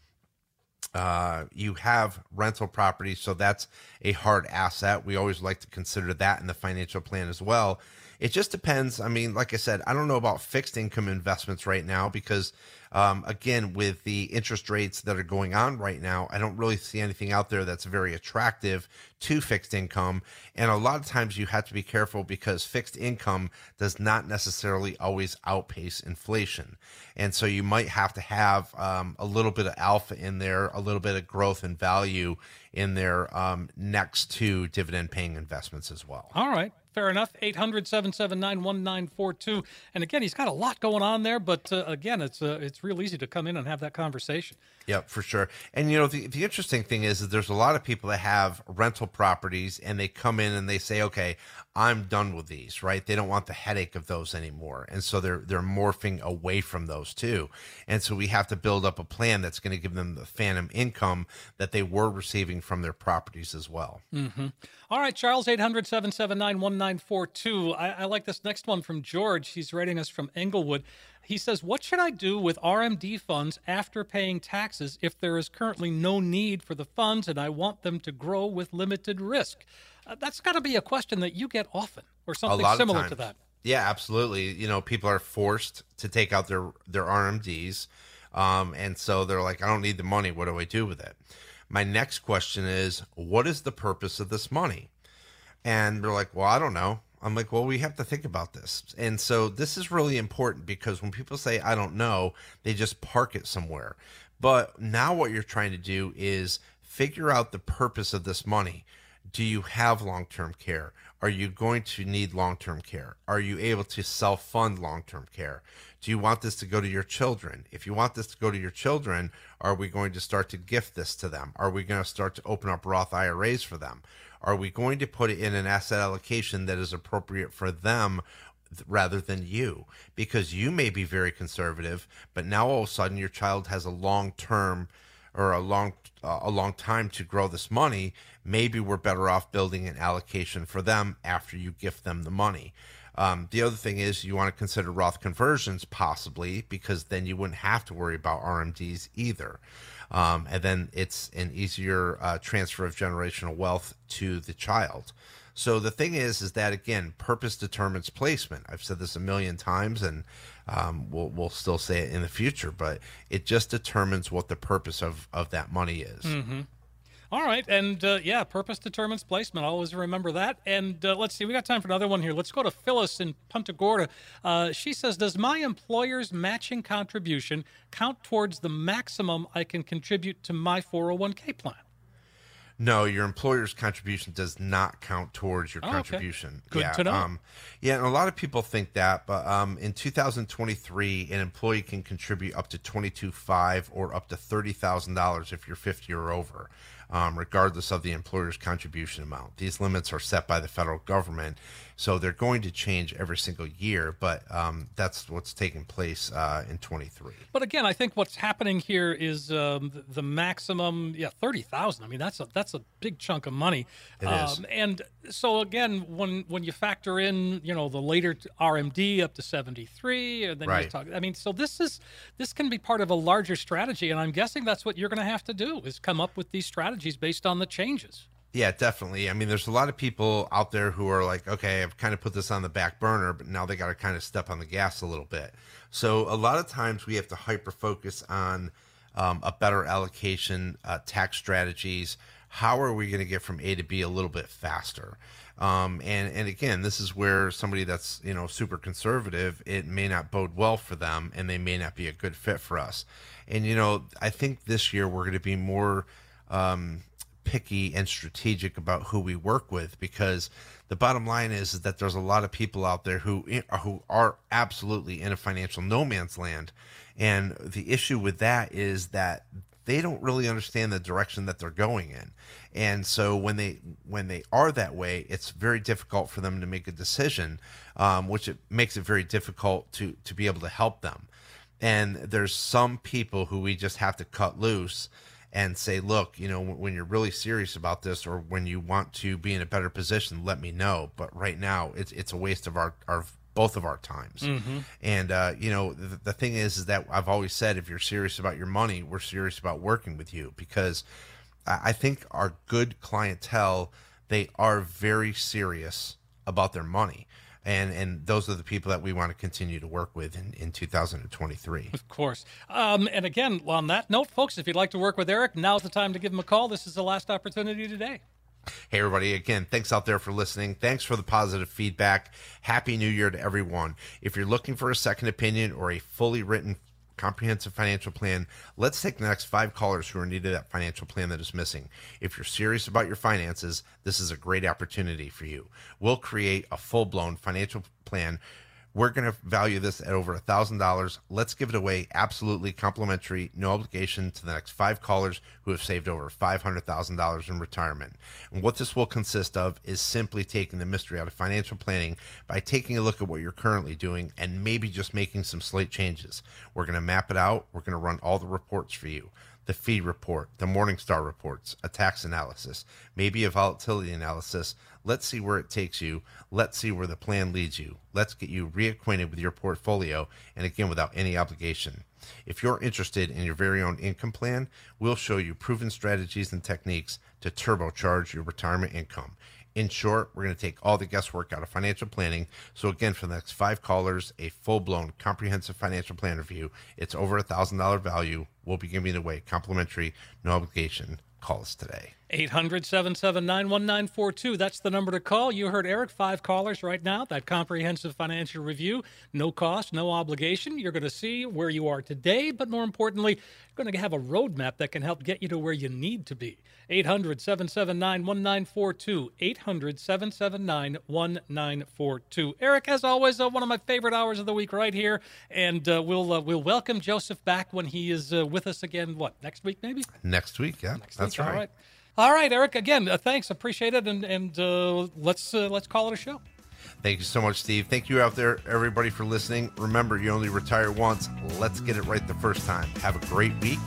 Uh, you have rental property, so that's a hard asset. We always like to consider that in the financial plan as well. It just depends. I mean, like I said, I don't know about fixed income investments right now because um, again, with the interest rates that are going on right now, I don't really see anything out there that's very attractive to fixed income. And a lot of times you have to be careful because fixed income does not necessarily always outpace inflation. And so you might have to have um, a little bit of alpha in there, a little bit of growth and value in there um, next to dividend paying investments as well. All right. Fair enough. 800 779 1942. And again, he's got a lot going on there, but uh, again, it's uh, it's real easy to come in and have that conversation. Yep, for sure. And you know, the, the interesting thing is that there's a lot of people that have rental properties and they come in and they say, okay, I'm done with these, right? They don't want the headache of those anymore. And so they're they're morphing away from those too. And so we have to build up a plan that's going to give them the phantom income that they were receiving from their properties as well. Mm-hmm. All right, Charles, 800 779 1942. I like this next one from George. He's writing us from Englewood. He says, What should I do with RMD funds after paying taxes if there is currently no need for the funds and I want them to grow with limited risk? Uh, that's got to be a question that you get often or something similar to that. Yeah, absolutely. You know, people are forced to take out their, their RMDs. Um, and so they're like, I don't need the money. What do I do with it? My next question is, what is the purpose of this money? And they're like, well, I don't know. I'm like, well, we have to think about this. And so this is really important because when people say, I don't know, they just park it somewhere. But now what you're trying to do is figure out the purpose of this money. Do you have long term care? Are you going to need long term care? Are you able to self fund long term care? Do you want this to go to your children? If you want this to go to your children, are we going to start to gift this to them? Are we going to start to open up Roth IRAs for them? Are we going to put it in an asset allocation that is appropriate for them rather than you? Because you may be very conservative, but now all of a sudden your child has a long term or a long uh, a long time to grow this money. Maybe we're better off building an allocation for them after you gift them the money. Um, the other thing is you want to consider Roth conversions possibly because then you wouldn't have to worry about RMDs either. Um, and then it's an easier uh, transfer of generational wealth to the child. So the thing is, is that again, purpose determines placement. I've said this a million times, and um, we'll we'll still say it in the future. But it just determines what the purpose of of that money is. Mm-hmm. All right, and uh, yeah, purpose determines placement. Always remember that. And uh, let's see, we got time for another one here. Let's go to Phyllis in Punta Gorda. Uh, she says, "Does my employer's matching contribution count towards the maximum I can contribute to my 401k plan?" No, your employer's contribution does not count towards your oh, contribution. Okay. Good yeah, to know. Um, yeah, and a lot of people think that, but um, in 2023, an employee can contribute up to 22.5 or up to $30,000 if you're 50 or over um, regardless of the employer's contribution amount. These limits are set by the federal government, so they're going to change every single year, but um, that's what's taking place uh, in 23. But again, I think what's happening here is um, the, the, maximum, yeah, 30,000. I mean, that's a that's a big chunk of money. It is. Um, and so again, when when you factor in, you know, the later RMD up to 73, and then right. you talk, I mean, so this is this can be part of a larger strategy, and I'm guessing that's what you're going to have to do is come up with these strategies based on the changes. Yeah, definitely. I mean, there's a lot of people out there who are like, okay, I've kind of put this on the back burner, but now they got to kind of step on the gas a little bit. So a lot of times we have to hyper focus on um, a better allocation, uh, tax strategies. How are we going to get from A to B a little bit faster? Um, and and again, this is where somebody that's you know super conservative, it may not bode well for them, and they may not be a good fit for us. And you know, I think this year we're going to be more. Um, picky and strategic about who we work with because the bottom line is, is that there's a lot of people out there who who are absolutely in a financial no man's land. And the issue with that is that they don't really understand the direction that they're going in. And so when they when they are that way it's very difficult for them to make a decision um, which it makes it very difficult to to be able to help them. And there's some people who we just have to cut loose and say, look, you know, when you're really serious about this or when you want to be in a better position, let me know. But right now, it's it's a waste of our our both of our times. Mm-hmm. And uh, you know, the, the thing is, is that I've always said, if you're serious about your money, we're serious about working with you because I I think our good clientele they are very serious about their money. And, and those are the people that we want to continue to work with in, in 2023. Of course. Um, and again, on that note, folks, if you'd like to work with Eric, now's the time to give him a call. This is the last opportunity today. Hey, everybody. Again, thanks out there for listening. Thanks for the positive feedback. Happy New Year to everyone. If you're looking for a second opinion or a fully written comprehensive financial plan, let's take the next five callers who are needed that financial plan that is missing. If you're serious about your finances, this is a great opportunity for you. We'll create a full blown financial plan. We're going to value this at over a thousand dollars. Let's give it away absolutely complimentary, no obligation to the next five callers who have saved over five hundred thousand dollars in retirement. And what this will consist of is simply taking the mystery out of financial planning by taking a look at what you're currently doing and maybe just making some slight changes. We're going to map it out. We're going to run all the reports for you the fee report, the Morningstar reports, a tax analysis, maybe a volatility analysis. Let's see where it takes you. Let's see where the plan leads you. Let's get you reacquainted with your portfolio, and again, without any obligation. If you're interested in your very own income plan, we'll show you proven strategies and techniques to turbocharge your retirement income. In short, we're going to take all the guesswork out of financial planning. So again, for the next five callers, a full-blown comprehensive financial plan review. It's over a thousand dollar value. We'll be giving it away complimentary, no obligation. Call us today. 800 779 1942. That's the number to call. You heard Eric, five callers right now. That comprehensive financial review, no cost, no obligation. You're going to see where you are today, but more importantly, you're going to have a roadmap that can help get you to where you need to be. 800 779 1942. 800 779 1942. Eric, as always, uh, one of my favorite hours of the week right here. And uh, we'll, uh, we'll welcome Joseph back when he is uh, with us again, what, next week maybe? Next week, yeah, that's All right. All right, Eric. Again, uh, thanks. Appreciate it, and and uh, let's uh, let's call it a show. Thank you so much, Steve. Thank you out there, everybody, for listening. Remember, you only retire once. Let's get it right the first time. Have a great week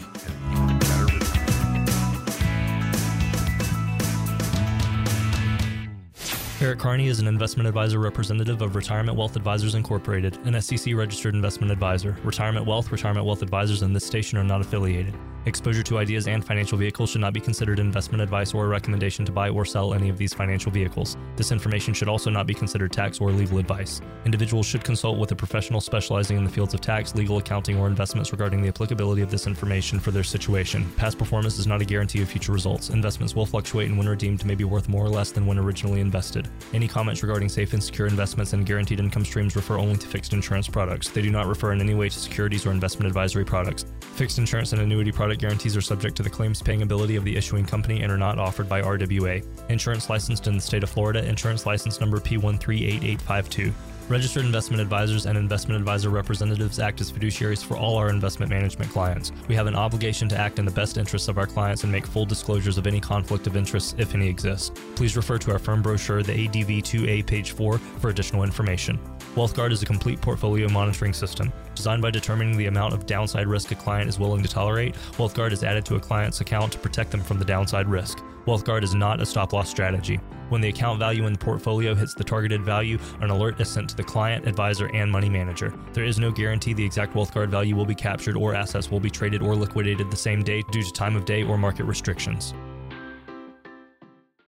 Eric Carney is an investment advisor representative of Retirement Wealth Advisors Incorporated, an SEC registered investment advisor. Retirement Wealth, Retirement Wealth Advisors, and this station are not affiliated. Exposure to ideas and financial vehicles should not be considered investment advice or a recommendation to buy or sell any of these financial vehicles. This information should also not be considered tax or legal advice. Individuals should consult with a professional specializing in the fields of tax, legal, accounting, or investments regarding the applicability of this information for their situation. Past performance is not a guarantee of future results. Investments will fluctuate and when redeemed may be worth more or less than when originally invested. Any comments regarding safe and secure investments and guaranteed income streams refer only to fixed insurance products. They do not refer in any way to securities or investment advisory products. Fixed insurance and annuity product guarantees are subject to the claims paying ability of the issuing company and are not offered by RWA. Insurance licensed in the state of Florida, insurance license number P138852. Registered investment advisors and investment advisor representatives act as fiduciaries for all our investment management clients. We have an obligation to act in the best interests of our clients and make full disclosures of any conflict of interest, if any exists. Please refer to our firm brochure, the ADV 2A, page 4, for additional information. WealthGuard is a complete portfolio monitoring system. Designed by determining the amount of downside risk a client is willing to tolerate, WealthGuard is added to a client's account to protect them from the downside risk. WealthGuard is not a stop loss strategy. When the account value in the portfolio hits the targeted value, an alert is sent to the client, advisor, and money manager. There is no guarantee the exact WealthGuard value will be captured or assets will be traded or liquidated the same day due to time of day or market restrictions.